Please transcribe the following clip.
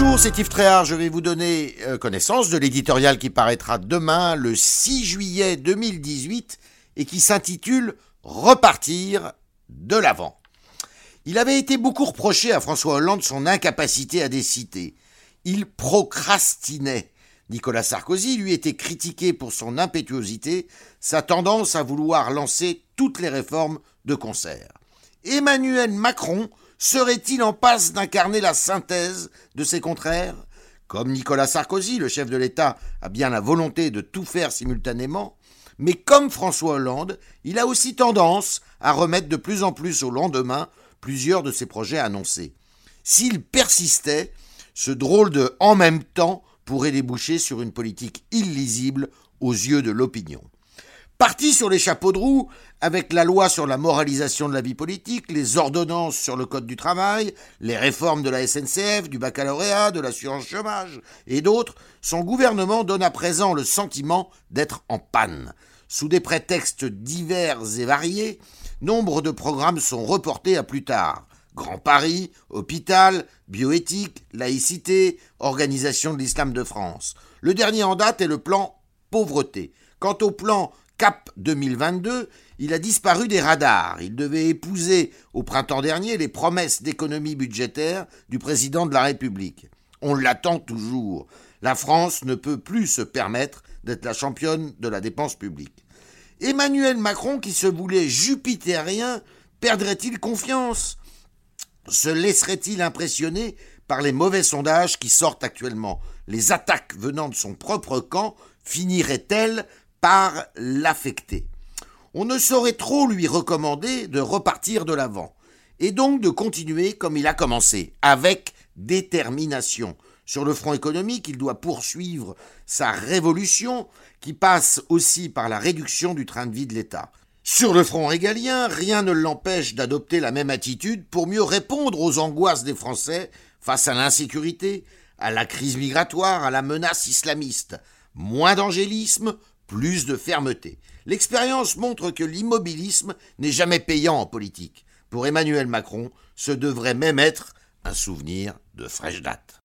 Bonjour, c'est Yves Tréhard. Je vais vous donner euh, connaissance de l'éditorial qui paraîtra demain, le 6 juillet 2018, et qui s'intitule Repartir de l'avant. Il avait été beaucoup reproché à François Hollande son incapacité à décider. Il procrastinait. Nicolas Sarkozy lui était critiqué pour son impétuosité, sa tendance à vouloir lancer toutes les réformes de concert. Emmanuel Macron serait-il en passe d'incarner la synthèse de ses contraires Comme Nicolas Sarkozy, le chef de l'État a bien la volonté de tout faire simultanément, mais comme François Hollande, il a aussi tendance à remettre de plus en plus au lendemain plusieurs de ses projets annoncés. S'il persistait, ce drôle de en même temps pourrait déboucher sur une politique illisible aux yeux de l'opinion. Parti sur les chapeaux de roue, avec la loi sur la moralisation de la vie politique, les ordonnances sur le code du travail, les réformes de la SNCF, du baccalauréat, de l'assurance chômage et d'autres, son gouvernement donne à présent le sentiment d'être en panne. Sous des prétextes divers et variés, nombre de programmes sont reportés à plus tard. Grand Paris, hôpital, bioéthique, laïcité, organisation de l'islam de France. Le dernier en date est le plan pauvreté. Quant au plan CAP 2022, il a disparu des radars. Il devait épouser au printemps dernier les promesses d'économie budgétaire du président de la République. On l'attend toujours. La France ne peut plus se permettre d'être la championne de la dépense publique. Emmanuel Macron, qui se voulait jupitérien, perdrait-il confiance? Se laisserait-il impressionner par les mauvais sondages qui sortent actuellement? Les attaques venant de son propre camp finiraient-elles par l'affecter. On ne saurait trop lui recommander de repartir de l'avant, et donc de continuer comme il a commencé, avec détermination. Sur le front économique, il doit poursuivre sa révolution, qui passe aussi par la réduction du train de vie de l'État. Sur le front régalien, rien ne l'empêche d'adopter la même attitude pour mieux répondre aux angoisses des Français face à l'insécurité, à la crise migratoire, à la menace islamiste. Moins d'angélisme, plus de fermeté. L'expérience montre que l'immobilisme n'est jamais payant en politique. Pour Emmanuel Macron, ce devrait même être un souvenir de fraîche date.